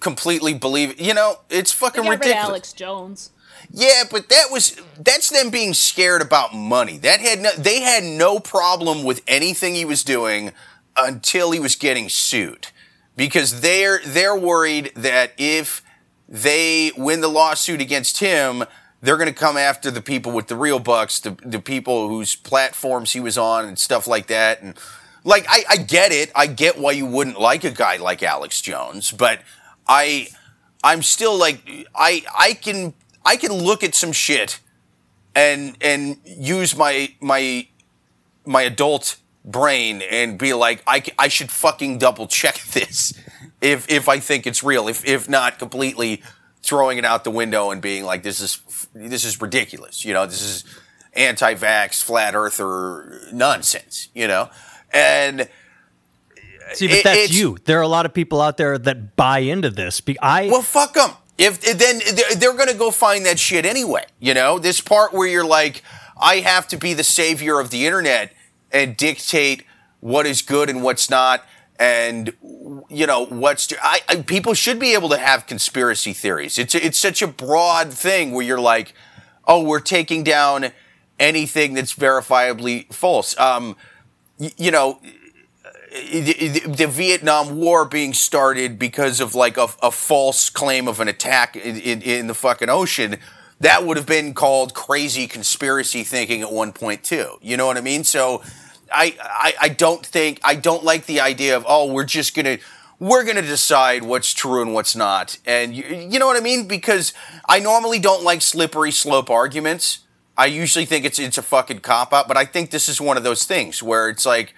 completely believe. It. You know, it's fucking ridiculous. Alex Jones. Yeah, but that was that's them being scared about money. That had no, they had no problem with anything he was doing until he was getting sued because they're they're worried that if they win the lawsuit against him, they're going to come after the people with the real bucks, the, the people whose platforms he was on and stuff like that. And like, I, I get it. I get why you wouldn't like a guy like Alex Jones, but I, I'm still like, I, I can, I can look at some shit and, and use my, my, my adult brain and be like, I, I should fucking double check this if if I think it's real. If if not, completely throwing it out the window and being like, this is this is ridiculous. You know, this is anti-vax, flat earther nonsense. You know, and. See, but that's you. There are a lot of people out there that buy into this. I well, fuck them. If then they're going to go find that shit anyway. You know, this part where you're like, I have to be the savior of the internet and dictate what is good and what's not and you know what's I, I, people should be able to have conspiracy theories. It's it's such a broad thing where you're like oh we're taking down anything that's verifiably false. Um, y- you know the, the, Vietnam War being started because of like a, a false claim of an attack in, in, in the fucking ocean that would have been called crazy conspiracy thinking at one point too. You know what I mean? So I, I, I don't think I don't like the idea of oh we're just gonna we're gonna decide what's true and what's not, and you, you know what I mean? Because I normally don't like slippery slope arguments. I usually think it's it's a fucking cop out, but I think this is one of those things where it's like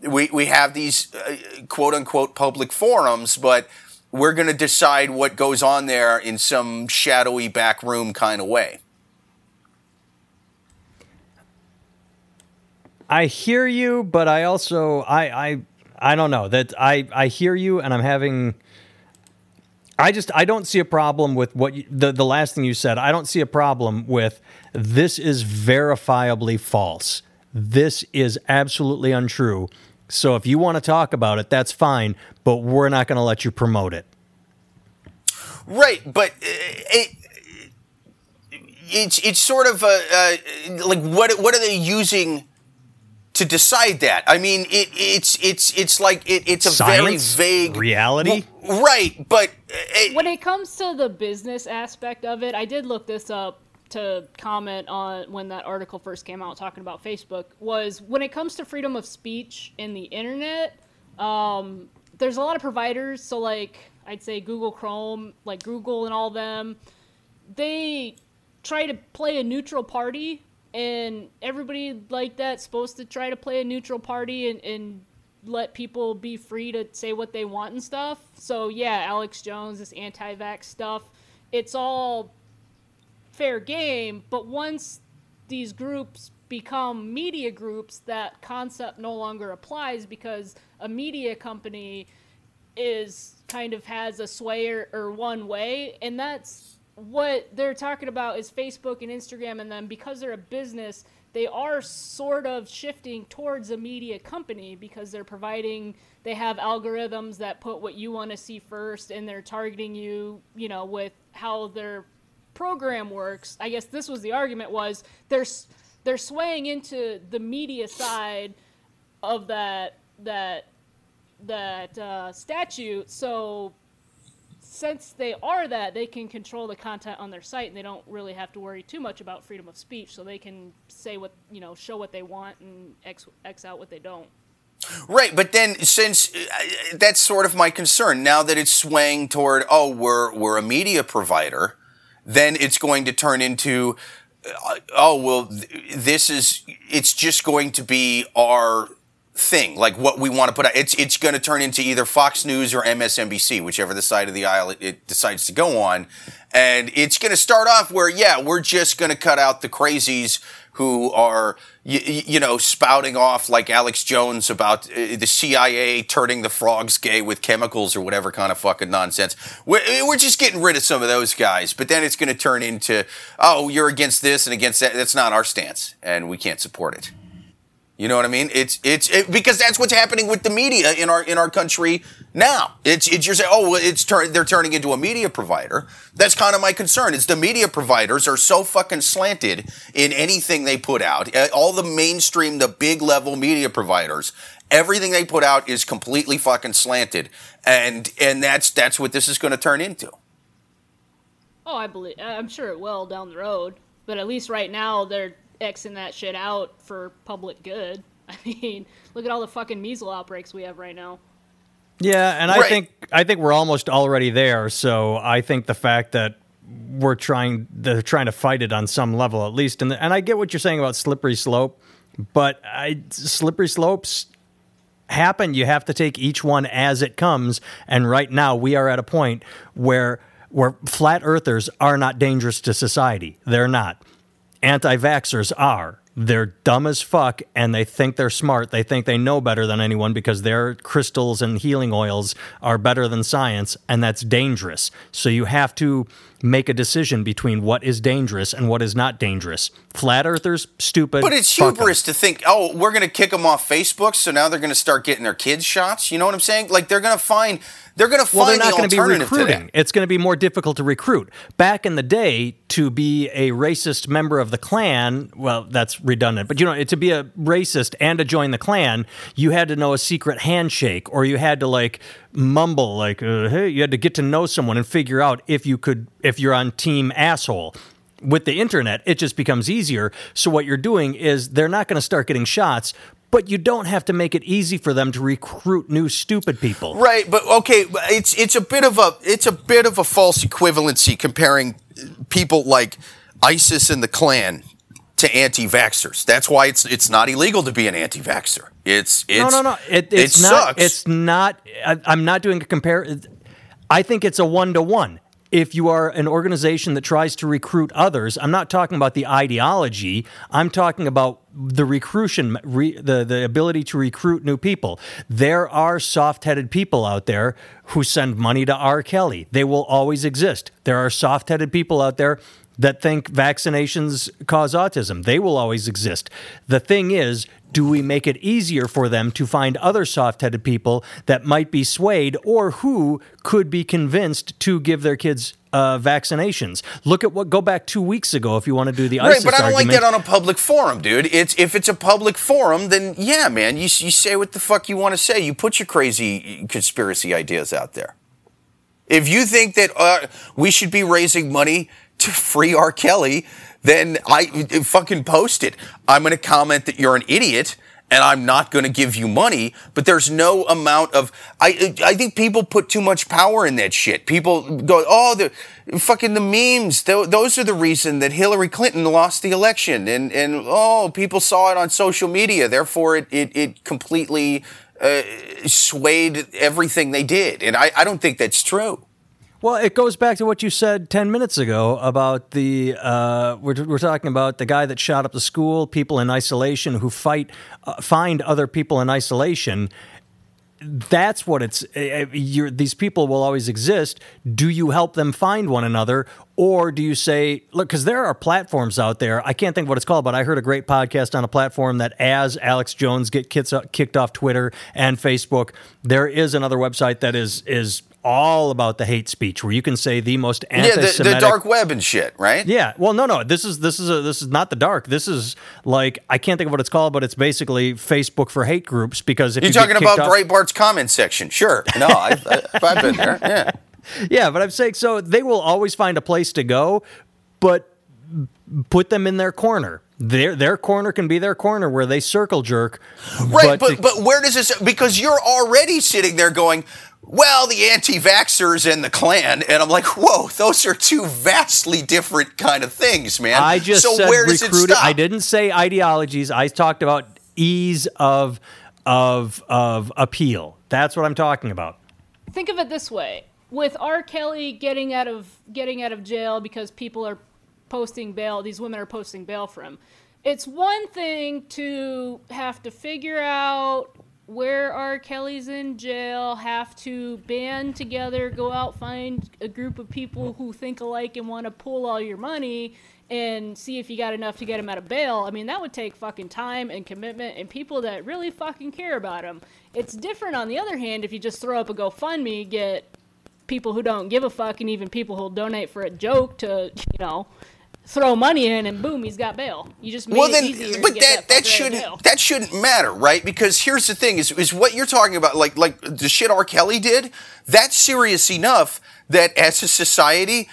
we we have these uh, quote unquote public forums, but we're going to decide what goes on there in some shadowy back room kind of way. I hear you, but I also I I I don't know that I I hear you, and I'm having. I just I don't see a problem with what you, the the last thing you said. I don't see a problem with this is verifiably false. This is absolutely untrue. So if you want to talk about it, that's fine, but we're not going to let you promote it. Right, but uh, it, it's it's sort of a, uh, like what what are they using to decide that? I mean, it, it's it's it's like it, it's a Science? very vague Reality? Well, right? But uh, it, when it comes to the business aspect of it, I did look this up to comment on when that article first came out talking about Facebook was when it comes to freedom of speech in the internet, um, there's a lot of providers. So like I'd say Google Chrome, like Google and all them, they try to play a neutral party, and everybody like that's supposed to try to play a neutral party and, and let people be free to say what they want and stuff. So yeah, Alex Jones, this anti-vax stuff, it's all fair game, but once these groups become media groups, that concept no longer applies because a media company is kind of has a sway or, or one way, and that's what they're talking about is Facebook and Instagram, and then because they're a business, they are sort of shifting towards a media company because they're providing they have algorithms that put what you want to see first and they're targeting you you know with how their program works i guess this was the argument was they're they're swaying into the media side of that that that uh, statute so since they are that, they can control the content on their site, and they don't really have to worry too much about freedom of speech. So they can say what you know, show what they want, and x x out what they don't. Right, but then since uh, that's sort of my concern now that it's swaying toward oh we're we're a media provider, then it's going to turn into uh, oh well this is it's just going to be our thing like what we want to put out. It's it's going to turn into either Fox News or MSNBC whichever the side of the aisle it, it decides to go on. And it's going to start off where yeah we're just going to cut out the crazies who are you, you know spouting off like Alex Jones about uh, the CIA turning the frogs gay with chemicals or whatever kind of fucking nonsense. We're, we're just getting rid of some of those guys, but then it's going to turn into oh you're against this and against that. That's not our stance, and we can't support it. You know what I mean? It's it's it, because that's what's happening with the media in our in our country now. It's it's you're saying, oh, it's turn they're turning into a media provider. That's kind of my concern. Is the media providers are so fucking slanted in anything they put out. Uh, All the mainstream, the big level media providers, everything they put out is completely fucking slanted, and and that's that's what this is going to turn into. Oh, I believe. I'm sure it will down the road, but at least right now they're xing that shit out for public good. I mean, look at all the fucking measles outbreaks we have right now. Yeah, and I think I think we're almost already there. So I think the fact that we're trying they're trying to fight it on some level at least, and and I get what you're saying about slippery slope, but I slippery slopes happen. You have to take each one as it comes. And right now we are at a point where where flat earthers are not dangerous to society. They're not. Anti-vaxxers are. They're dumb as fuck and they think they're smart. They think they know better than anyone because their crystals and healing oils are better than science and that's dangerous. So you have to make a decision between what is dangerous and what is not dangerous. Flat earthers, stupid. But it's hubris to think, oh, we're going to kick them off Facebook, so now they're going to start getting their kids shots. You know what I'm saying? Like they're going to find they're going to find Well, they're not the going to be to recruiting. that. It's going to be more difficult to recruit. Back in the day, to be a racist member of the Klan, well, that's redundant, but you know, to be a racist and to join the Klan, you had to know a secret handshake, or you had to like mumble, like, uh, "Hey," you had to get to know someone and figure out if you could, if you're on team asshole. With the internet, it just becomes easier. So what you're doing is they're not going to start getting shots. But you don't have to make it easy for them to recruit new stupid people. Right, but okay, it's it's a bit of a it's a bit of a false equivalency comparing people like ISIS and the Klan to anti-vaxxers. That's why it's it's not illegal to be an anti-vaxxer. It's it's no, no, no. It, it's it not. sucks. It's not. I, I'm not doing a compare. I think it's a one to one. If you are an organization that tries to recruit others, I'm not talking about the ideology. I'm talking about the recruition, re, the the ability to recruit new people. There are soft-headed people out there who send money to R. Kelly. They will always exist. There are soft-headed people out there that think vaccinations cause autism. They will always exist. The thing is, do we make it easier for them to find other soft headed people that might be swayed or who could be convinced to give their kids uh, vaccinations? Look at what, go back two weeks ago if you want to do the Right, but I don't argument. like that on a public forum, dude. It's if it's a public forum, then yeah, man, you you say what the fuck you want to say. You put your crazy conspiracy ideas out there. If you think that uh, we should be raising money to free R. Kelly, then I fucking post it. I'm going to comment that you're an idiot and I'm not going to give you money, but there's no amount of I I think people put too much power in that shit. People go, "Oh, the fucking the memes, th- those are the reason that Hillary Clinton lost the election." And and oh, people saw it on social media, therefore it it, it completely uh, swayed everything they did. And I I don't think that's true. Well, it goes back to what you said 10 minutes ago about the, uh, we're, we're talking about the guy that shot up the school, people in isolation who fight, uh, find other people in isolation. That's what it's, uh, you're, these people will always exist. Do you help them find one another? Or do you say, look, because there are platforms out there, I can't think what it's called, but I heard a great podcast on a platform that as Alex Jones get kicked off Twitter and Facebook, there is another website that is, is all about the hate speech, where you can say the most anti-Semitic. the, the dark web and shit, right? Yeah, well, no, no. This is this is a, this is not the dark. This is like I can't think of what it's called, but it's basically Facebook for hate groups. Because if You're you talking about off- Breitbart's comment section. Sure. No, I've, I've been there. Yeah. Yeah, but I'm saying so they will always find a place to go, but put them in their corner. Their their corner can be their corner where they circle jerk. Right, but, to- but where does this because you're already sitting there going, well, the anti-vaxxers and the Klan, and I'm like, whoa, those are two vastly different kind of things, man. I just so said where does recruited. it stop? I didn't say ideologies. I talked about ease of of of appeal. That's what I'm talking about. think of it this way with r kelly getting out of getting out of jail because people are posting bail these women are posting bail for him it's one thing to have to figure out where r kelly's in jail have to band together go out find a group of people who think alike and want to pull all your money and see if you got enough to get him out of bail. I mean, that would take fucking time and commitment and people that really fucking care about him. It's different on the other hand if you just throw up a GoFundMe, get people who don't give a fuck and even people who'll donate for a joke to, you know, throw money in and boom, he's got bail. You just made well it then to but get that that, that fucker out of jail. shouldn't that shouldn't matter right because here's the thing is is what you're talking about like like the shit r kelly did that's serious enough that as a society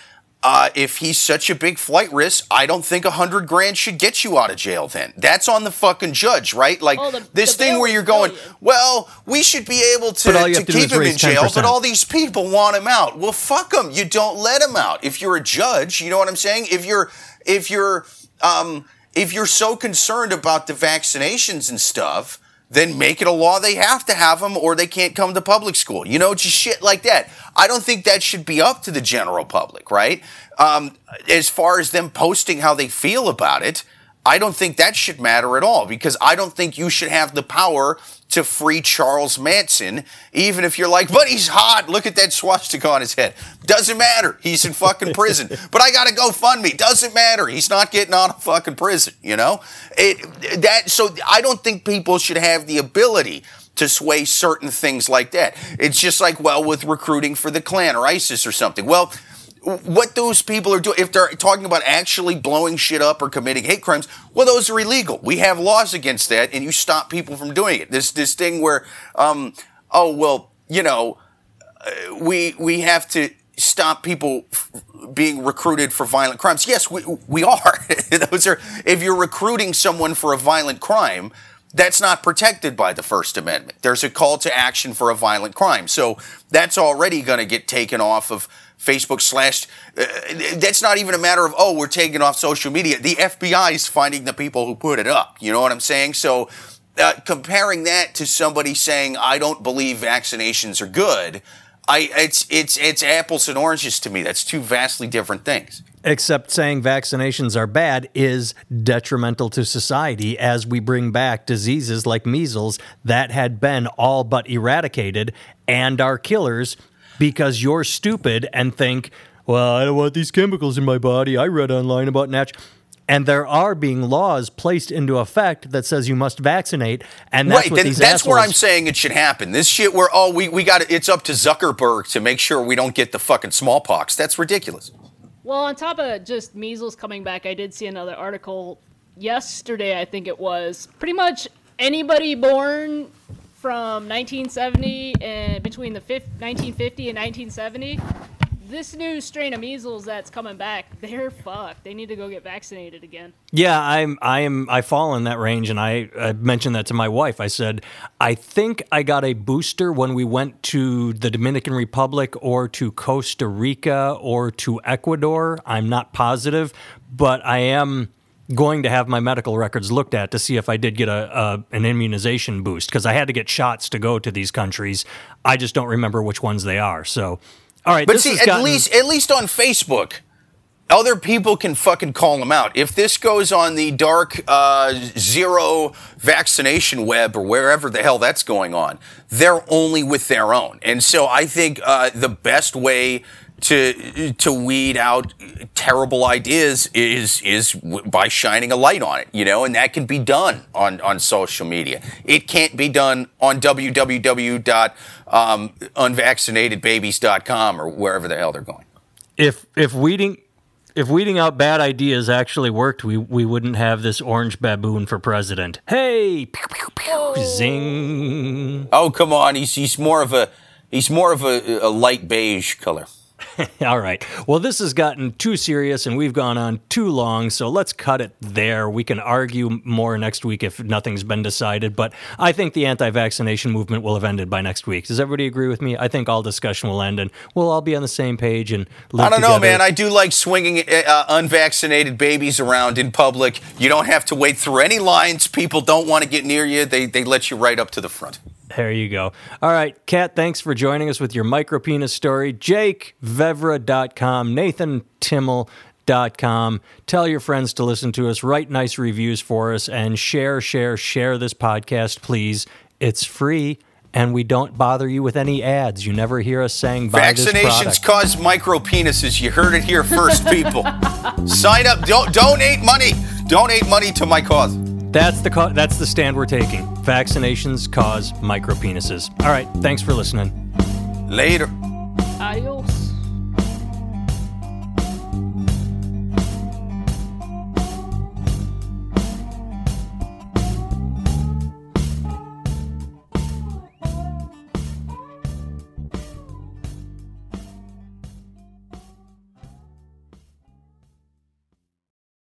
uh, if he's such a big flight risk, I don't think a hundred grand should get you out of jail. Then that's on the fucking judge, right? Like Oh, the- this the thing where you're going, you. well, we should be able to, But all you to to keep him in jail, 10%. but all these people want him out. Well, fuck him. You don't let him out. If you're a judge, you know what I'm saying. If you're if you're um, if you're so concerned about the vaccinations and stuff, then make it a law they have to have them or they can't come to public school. You know, just shit like that. I don't think that should be up to the general public, right? Um, as far as them posting how they feel about it, I don't think that should matter at all because I don't think you should have the power to free Charles Manson, even if you're like, but he's hot. Look at that swastika on his head. Doesn't matter. He's in fucking prison. but I got to go fund me. Doesn't matter. He's not getting out of fucking prison. You know it that. So I don't think people should have the ability to sway certain things like that. It's just like well with recruiting for the Klan or ISIS or something. Well what those people are doing, if they're talking about actually blowing shit up or committing hate crimes, well, those are illegal. We have laws against that, and you stop people from doing it. This this thing where, um, oh well, you know, uh, we we have to stop people f- being recruited for violent crimes. Yes, we we are. those are if you're recruiting someone for a violent crime. That's not protected by the First Amendment. There's a call to action for a violent crime. So that's already going to get taken off of Facebook slash. Uh, that's not even a matter of oh we're taking off social media. The FBI is finding the people who put it up. You know what I'm saying? So uh, comparing that to somebody saying I don't believe vaccinations are good. I it's it's it's apples and oranges to me. That's two vastly different things. Except saying vaccinations are bad is detrimental to society as we bring back diseases like measles that had been all but eradicated and are killers because you're stupid and think, well, I don't want these chemicals in my body. I read online about natural. And there are being laws placed into effect that says you must vaccinate, and that's right. what Then, these that's where I'm saying it should happen. This shit where oh we we got it's up to Zuckerberg to make sure we don't get the fucking smallpox. That's ridiculous. Well, on top of just measles coming back, I did see another article yesterday, I think it was. Pretty much anybody born from 1970 and between the fif- 1950 and 1970, this new strain of measles that's coming back, they're fucked. They need to go get vaccinated again. Yeah, I'm I am I fall in that range and I, I mentioned that to my wife. I said, I think I got a booster when we went to the Dominican Republic or to Costa Rica or to Ecuador. I'm not positive, but I am going to have my medical records looked at to see if I did get a, a an immunization boost because I had to get shots to go to these countries. I just don't remember which ones they are. So, all right, But this see, at gotten- least at least on Facebook, other people can fucking call them out. If this goes on the dark uh, zero vaccination web or wherever the hell that's going on, they're only with their own. And so I think uh, the best way to to weed out terrible ideas is is by shining a light on it, you know, and that can be done on on social media. It can't be done on Um, www.unvaccinatedbabies.com or wherever the hell they're going. if if weeding if weeding out bad ideas actually worked, we we wouldn't have this orange baboon for president. Hey, pew, pew, pew, zing! Oh, come on, he's he's more of a he's more of a, a light beige color. All right. Well, this has gotten too serious and we've gone on too long, so let's cut it there. We can argue more next week if nothing's been decided, but I think the anti-vaccination movement will have ended by next week. Does everybody agree with me? I think all discussion will end and we'll all be on the same page and live I don't know, man. I do like swinging uh, unvaccinated babies around in public. You don't have to wait through any lines. People don't want to get near you. They they let you right up to the front. There you go. All right, Kat, thanks for joining us with your micropenis story. Jake, Vevra.com, Nathan Timmel.com. Tell your friends to listen to us, write nice reviews for us, and share, share, share this podcast, please. It's free, and we don't bother you with any ads. You never hear us saying buy Vaccinations product. cause micro penises. You heard it here first, people. Sign up. Don't donate money. Donate money to my cause. That's the co- that's the stand we're taking. Vaccinations cause micro penises. All right, thanks for listening. Later. Adios.